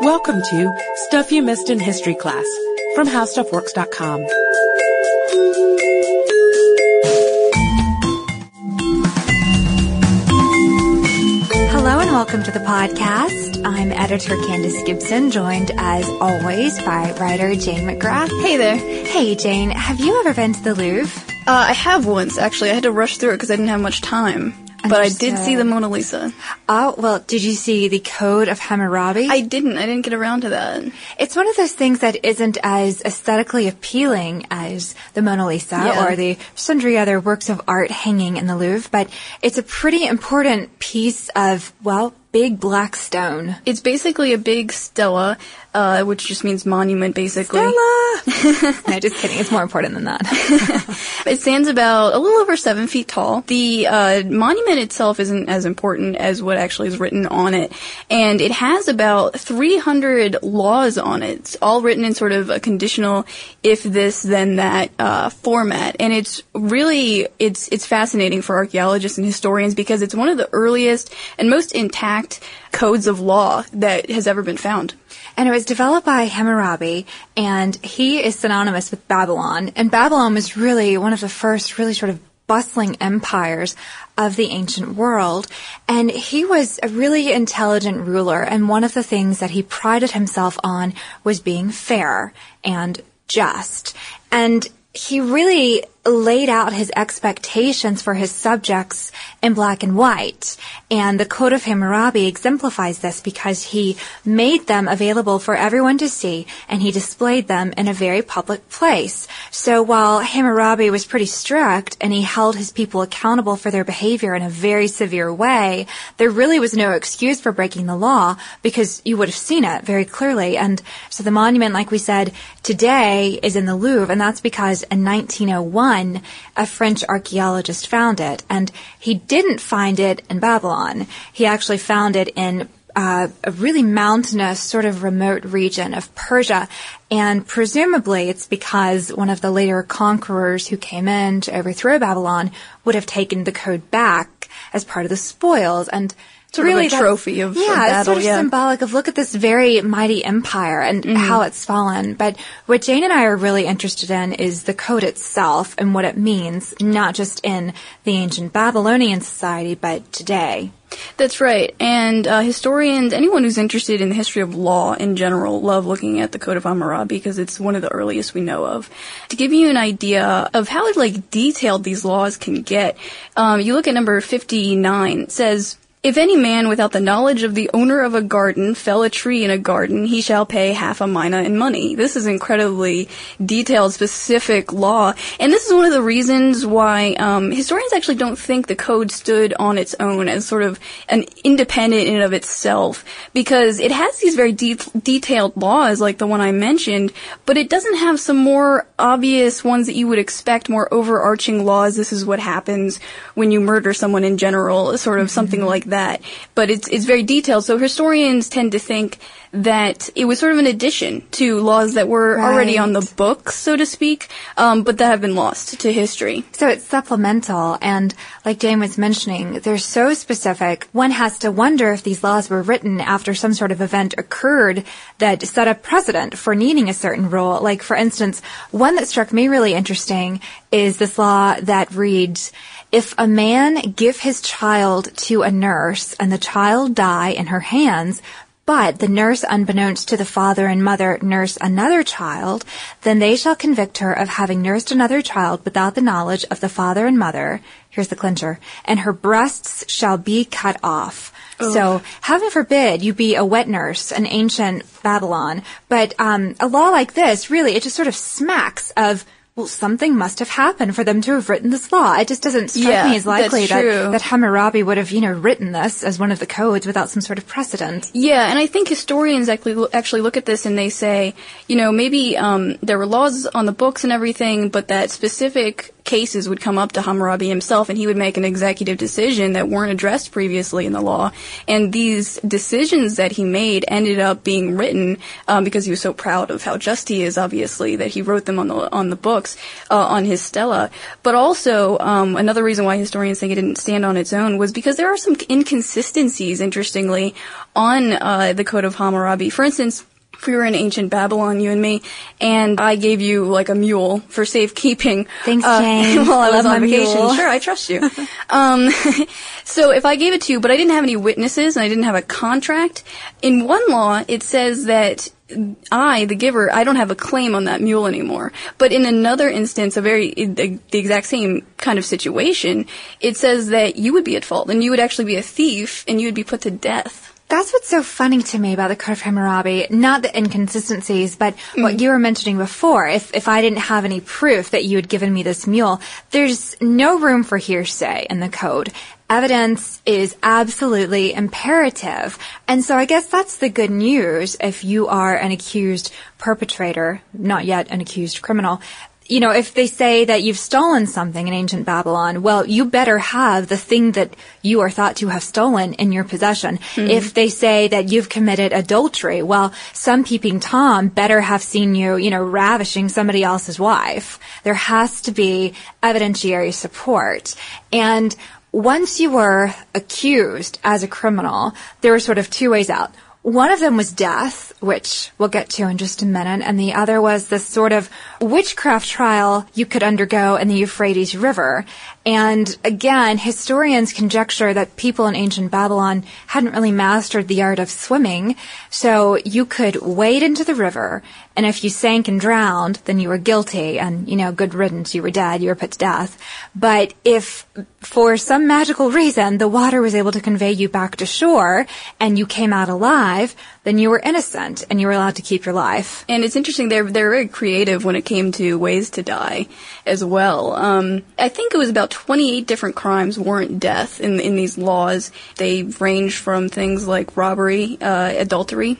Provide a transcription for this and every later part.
Welcome to Stuff You Missed in History Class from HowStuffWorks.com. Hello and welcome to the podcast. I'm editor Candace Gibson, joined as always by writer Jane McGrath. Hey there. Hey Jane, have you ever been to the Louvre? Uh, I have once, actually. I had to rush through it because I didn't have much time. But I did see the Mona Lisa. Oh, well, did you see the Code of Hammurabi? I didn't. I didn't get around to that. It's one of those things that isn't as aesthetically appealing as the Mona Lisa Yeah. or the sundry other works of art hanging in the Louvre, but it's a pretty important piece of, well, big black stone. It's basically a big stela, uh, which just means monument, basically. Stella! no, just kidding. It's more important than that. It stands about a little over seven feet tall. The uh, monument itself isn't as important as what actually is written on it, and it has about 300 laws on it, It's all written in sort of a conditional "if this then that" uh, format. And it's really it's it's fascinating for archaeologists and historians because it's one of the earliest and most intact codes of law that has ever been found. And it was developed by Hammurabi, and he is synonymous with Babylon. And Babylon was really one of the first really sort of bustling empires of the ancient world. And he was a really intelligent ruler, and one of the things that he prided himself on was being fair and just. And he really laid out his expectations for his subjects in black and white. And the Code of Hammurabi exemplifies this because he made them available for everyone to see and he displayed them in a very public place. So while Hammurabi was pretty strict and he held his people accountable for their behavior in a very severe way, there really was no excuse for breaking the law because you would have seen it very clearly. And so the monument, like we said, today is in the Louvre and that's because in 1901, a French archaeologist found it, and he didn't find it in Babylon. He actually found it in uh, a really mountainous, sort of remote region of Persia, and presumably it's because one of the later conquerors who came in to overthrow Babylon would have taken the code back as part of the spoils, and Sort of a really trophy of- of yeah, it's sort of yeah. symbolic of look at this very mighty empire and how it's fallen. But what Jane and I are really interested in is the code itself and what it means, not just in the ancient Babylonian society, but today. That's right. And uh, historians, anyone who's interested in the history of law in general, love looking at the Code of Hammurabi because it's one of the earliest we know of. To give you an idea of how like detailed these laws can get, um, you look at number 59. It says, if any man without the knowledge of the owner of a garden fell a tree in a garden, he shall pay half a mina in money. This is incredibly detailed, specific law, and this is one of the reasons why um, historians actually don't think the code stood on its own as sort of an independent in and of itself, because it has these very de- detailed laws like the one I mentioned, but it doesn't have some more obvious ones that you would expect, more overarching laws. This is what happens when you murder someone in general, sort of something like that. But it's it's very detailed. So historians tend to think that it was sort of an addition to laws that were already on the Right. books, so to speak, um, but that have been lost to history. So it's supplemental, and like Jane was mentioning, they're so specific. One has to wonder if these laws were written after some sort of event occurred that set a precedent for needing a certain rule. Like, for instance, one that struck me really interesting is this law that reads, if a man give his child to a nurse and the child die in her hands, but the nurse, unbeknownst to the father and mother, nurse another child, then they shall convict her of having nursed another child without the knowledge of the father and mother. Here's the clincher. And her breasts shall be cut off. So, heaven forbid you be a wet nurse in ancient Babylon. But um, a law like this, really, it just sort of smacks of well, something must have happened for them to have written this law. It just doesn't strike Yeah, me as likely that, that Hammurabi would have, you know, written this as one of the codes without some sort of precedent. Yeah, and I think historians actually actually look at this and they say, you know, maybe um, there were laws on the books and everything, but that specific cases would come up to Hammurabi himself and he would make an executive decision that weren't addressed previously in the law. And these decisions that he made ended up being written um, because he was so proud of how just he is, obviously, that he wrote them on the on the books uh, on his stela. But also um, another reason why historians think it didn't stand on its own was because there are some inconsistencies, interestingly, on uh, the Code of Hammurabi. For instance, if we were in ancient Babylon, you and me, and I gave you like a mule for safekeeping. Thanks, uh, Jane. while I, I was on vacation. Mule. Sure, I trust you. um, so if I gave it to you, but I didn't have any witnesses and I didn't have a contract, in one law it says that I, the giver, I don't have a claim on that mule anymore. But in another instance, a very, the, the exact same kind of situation, it says that you would be at fault and you would actually be a thief and you would be put to death. That's what's so funny to me about the Code of Hammurabi. Not the inconsistencies, but mm. what you were mentioning before. If, if I didn't have any proof that you had given me this mule, there's no room for hearsay in the code. Evidence is absolutely imperative. And so I guess that's the good news if you are an accused perpetrator, not yet an accused criminal, you know, if they say that you've stolen something in ancient Babylon, well, you better have the thing that you are thought to have stolen in your possession. Mm-hmm. If they say that you've committed adultery, well, some peeping Tom better have seen you, you know, ravishing somebody else's wife. There has to be evidentiary support. And once you were accused as a criminal, there were sort of two ways out. One of them was death, which we'll get to in just a minute, and the other was this sort of witchcraft trial you could undergo in the Euphrates River. And again, historians conjecture that people in ancient Babylon hadn't really mastered the art of swimming, so you could wade into the river, and if you sank and drowned, then you were guilty, and, you know, good riddance, you were dead, you were put to death. But if, for some magical reason, the water was able to convey you back to shore, and you came out alive, then you were innocent, and you were allowed to keep your life. And it's interesting, they're, they're very creative when it came to ways to die as well. Um, I think it was about 28 different crimes warrant death in, in these laws. They range from things like robbery, uh, adultery,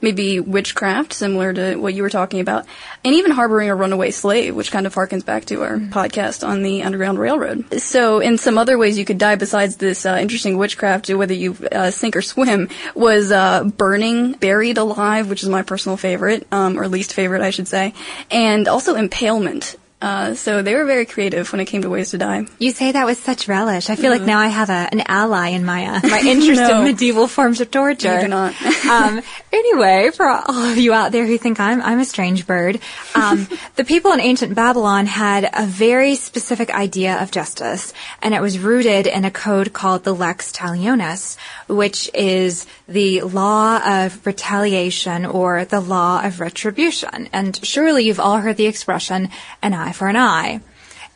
maybe witchcraft, similar to what you were talking about, and even harboring a runaway slave, which kind of harkens back to our mm-hmm. podcast on the Underground Railroad. So, in some other ways you could die besides this uh, interesting witchcraft, whether you uh, sink or swim, was uh, burning, buried alive, which is my personal favorite, um, or least favorite, I should say, and also impalement. Uh, so they were very creative when it came to ways to die. You say that with such relish. I feel mm-hmm. like now I have a, an ally in my uh, my interest no. in medieval forms of torture. You do not. um, anyway, for all of you out there who think I'm I'm a strange bird, um, the people in ancient Babylon had a very specific idea of justice, and it was rooted in a code called the Lex Talionis, which is the law of retaliation or the law of retribution. And surely you've all heard the expression, an eye for an eye.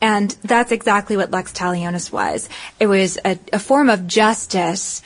And that's exactly what Lex Talionis was. It was a, a form of justice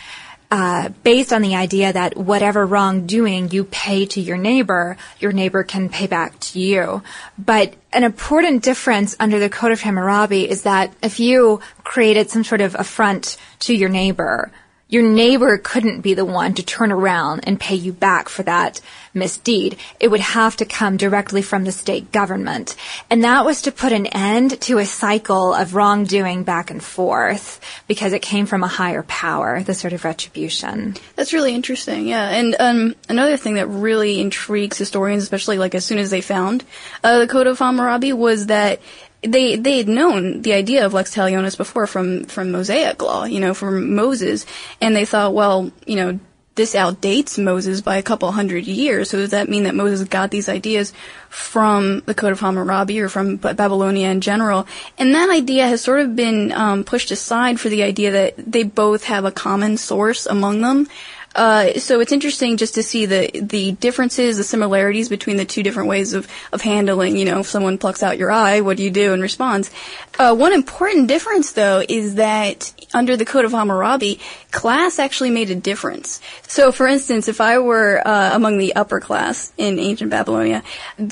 uh, based on the idea that whatever wrongdoing you pay to your neighbor, your neighbor can pay back to you. But an important difference under the Code of Hammurabi is that if you created some sort of affront to your neighbor, your neighbor couldn't be the one to turn around and pay you back for that misdeed. It would have to come directly from the state government. And that was to put an end to a cycle of wrongdoing back and forth because it came from a higher power, the sort of retribution. That's really interesting, yeah. And um, another thing that really intrigues historians, especially like as soon as they found uh, the Code of Hammurabi, was that they they had known the idea of lex talionis before from from Mosaic law, you know, from Moses, and they thought, well, you know, this outdates Moses by a couple hundred years. So does that mean that Moses got these ideas from the Code of Hammurabi or from Babylonia in general? And that idea has sort of been um, pushed aside for the idea that they both have a common source among them. Uh, so it's interesting just to see the the differences, the similarities between the two different ways of of handling. You know, if someone plucks out your eye, what do you do in response? Uh, one important difference, though, is that under the Code of Hammurabi, class actually made a difference. So, for instance, if I were uh, among the upper class in ancient Babylonia,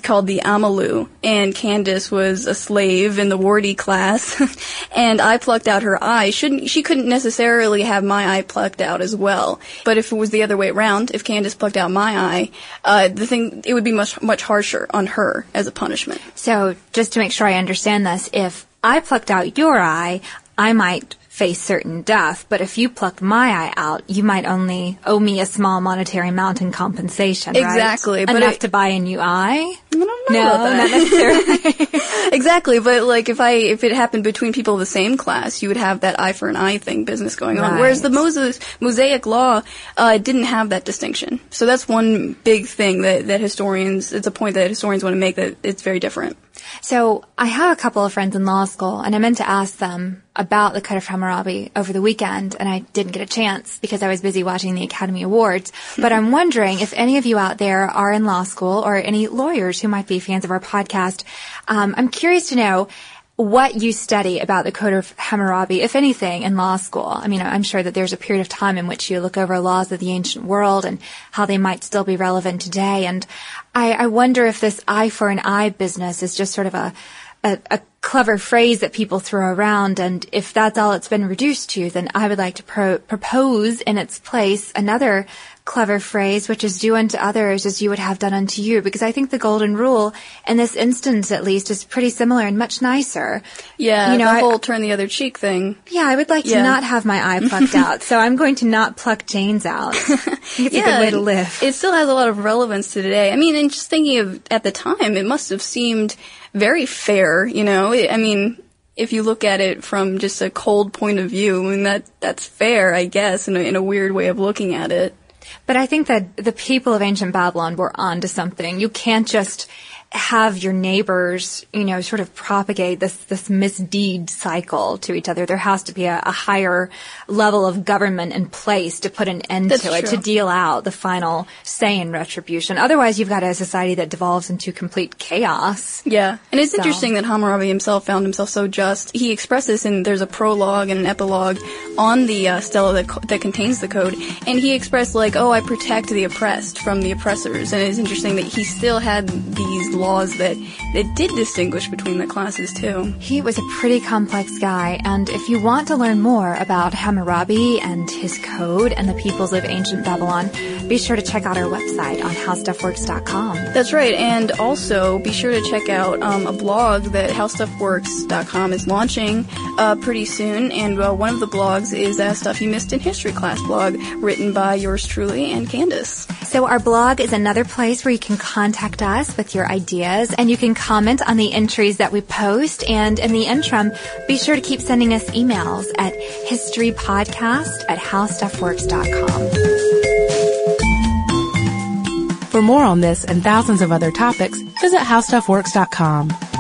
called the Amelu, and Candace was a slave in the wardu class, and I plucked out her eye, shouldn't she couldn't necessarily have my eye plucked out as well. But if it was the other way around, if Candace plucked out my eye, uh, the thing it would be much much harsher on her as a punishment. So, just to make sure I understand this, if I plucked out your eye, I might face certain death, but if you plucked my eye out, you might only owe me a small monetary amount in compensation. right? Exactly, but enough it- to buy a new eye. I don't know No, not necessarily. exactly, but like if I if it happened between people of the same class, you would have that eye for an eye thing business going on. Right. Whereas the Moses Mosaic law uh, didn't have that distinction. So that's one big thing that that historians. It's a point that historians want to make that it's very different. So I have a couple of friends in law school, and I meant to ask them about the Code of Hammurabi over the weekend, and I didn't get a chance because I was busy watching the Academy Awards. But I'm wondering if any of you out there are in law school or any lawyers who might be fans of our podcast. Um, I'm curious to know what you study about the Code of Hammurabi, if anything, in law school. I mean, I'm sure that there's a period of time in which you look over laws of the ancient world and how they might still be relevant today. And I, I wonder if this eye for an eye business is just sort of a, a, a clever phrase that people throw around. And if that's all it's been reduced to, then I would like to pro- propose in its place another clever phrase, which is do unto others as you would have done unto you. Because I think the golden rule, in this instance at least, is pretty similar and much nicer. Yeah, You know, the I- whole turn the other cheek thing. Yeah, I would like to not have my eye plucked out, so I'm going to not pluck Jane's out. I it's a good way to live. It still has a lot of relevance to today. I mean, and just thinking of at the time, it must have seemed very fair. You know, I mean, if you look at it from just a cold point of view, I mean that that's fair, I guess, in a, in a weird way of looking at it. But I think that the people of ancient Babylon were onto something. You can't just have your neighbors, you know, sort of propagate this, this misdeed cycle to each other. There has to be a, a higher level of government in place to put an end That's to it, to deal out the final say in retribution. Otherwise, you've got a society that devolves into complete chaos. Yeah, and it's So- interesting that Hammurabi himself found himself so just. He expresses this in there's a prologue and an epilogue on the uh, stela that, co- that contains the code, and he expressed like, "Oh, I protect the oppressed from the oppressors." And it's interesting that he still had these laws that that did distinguish between the classes too. He was a pretty complex guy, and if you want to learn more about Hammurabi and his code and the peoples of ancient Babylon, be sure to check out our website on howstuffworks.com. That's right, and also be sure to check out um, a blog that HowStuffWorks.com is launching uh, pretty soon, and uh, one of the blogs is a Stuff You Missed in History Class blog written by yours truly and Candace. So our blog is another place where you can contact us with your ideas and you can comment on the entries that we post. And in the interim, be sure to keep sending us emails at historypodcast at howstuffworks.com. For more on this and thousands of other topics, visit howstuffworks.com.